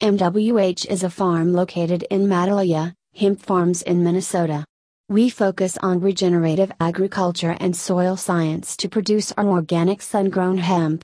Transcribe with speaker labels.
Speaker 1: MWH is a farm located in Madelia, Hemp Farms in Minnesota. We focus on regenerative agriculture and soil science to produce our organic sun grown hemp.